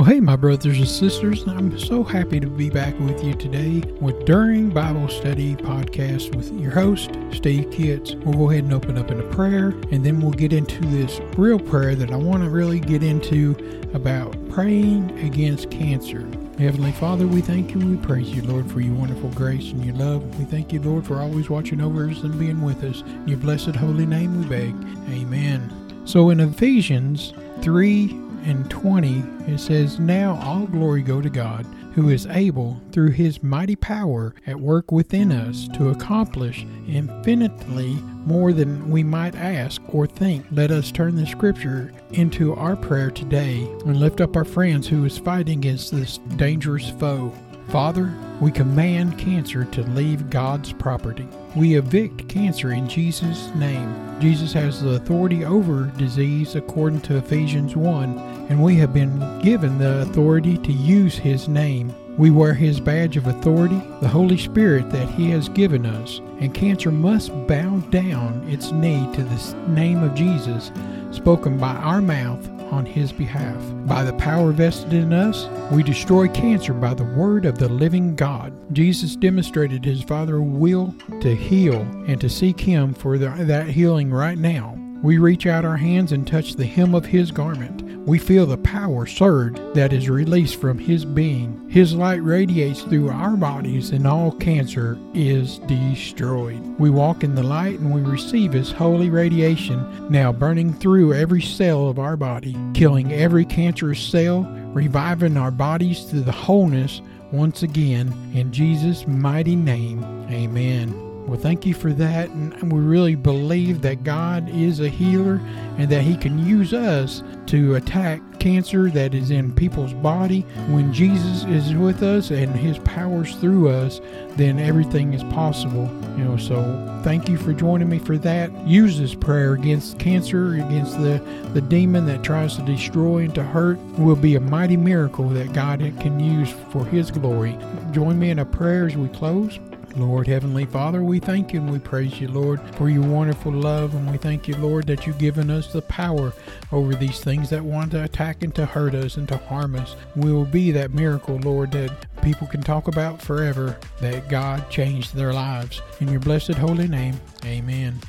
Well, hey, my brothers and sisters, I'm so happy to be back with you today with During Bible Study podcast with your host, Steve Kitts. We'll go ahead and open up in a prayer, and then we'll get into this real prayer that I want to really get into about praying against cancer. Heavenly Father, we thank you we praise you, Lord, for your wonderful grace and your love. We thank you, Lord, for always watching over us and being with us. In your blessed holy name we beg. Amen. So in Ephesians 3 and 20, it says, Now all glory go to God, who is able, through his mighty power at work within us, to accomplish infinitely more than we might ask or think. Let us turn the scripture into our prayer today and lift up our friends who is fighting against this dangerous foe. Father, we command cancer to leave God's property. We evict cancer in Jesus' name. Jesus has the authority over disease according to Ephesians 1, and we have been given the authority to use His name. We wear His badge of authority, the Holy Spirit that He has given us, and cancer must bow down its knee to the name of Jesus spoken by our mouth on his behalf. By the power vested in us, we destroy cancer by the word of the living God. Jesus demonstrated his Father's will to heal and to seek him for the, that healing right now. We reach out our hands and touch the hem of his garment. We feel the power surge that is released from his being. His light radiates through our bodies, and all cancer is destroyed. We walk in the light and we receive his holy radiation, now burning through every cell of our body, killing every cancerous cell, reviving our bodies to the wholeness once again. In Jesus' mighty name, amen. Well, thank you for that. And we really believe that God is a healer and that He can use us to attack cancer that is in people's body. When Jesus is with us and His powers through us, then everything is possible. You know, so thank you for joining me for that. Use this prayer against cancer, against the, the demon that tries to destroy and to hurt. It will be a mighty miracle that God can use for His glory. Join me in a prayer as we close. Lord Heavenly Father, we thank you and we praise you, Lord, for your wonderful love. And we thank you, Lord, that you've given us the power over these things that want to attack and to hurt us and to harm us. We will be that miracle, Lord, that people can talk about forever, that God changed their lives. In your blessed holy name, amen.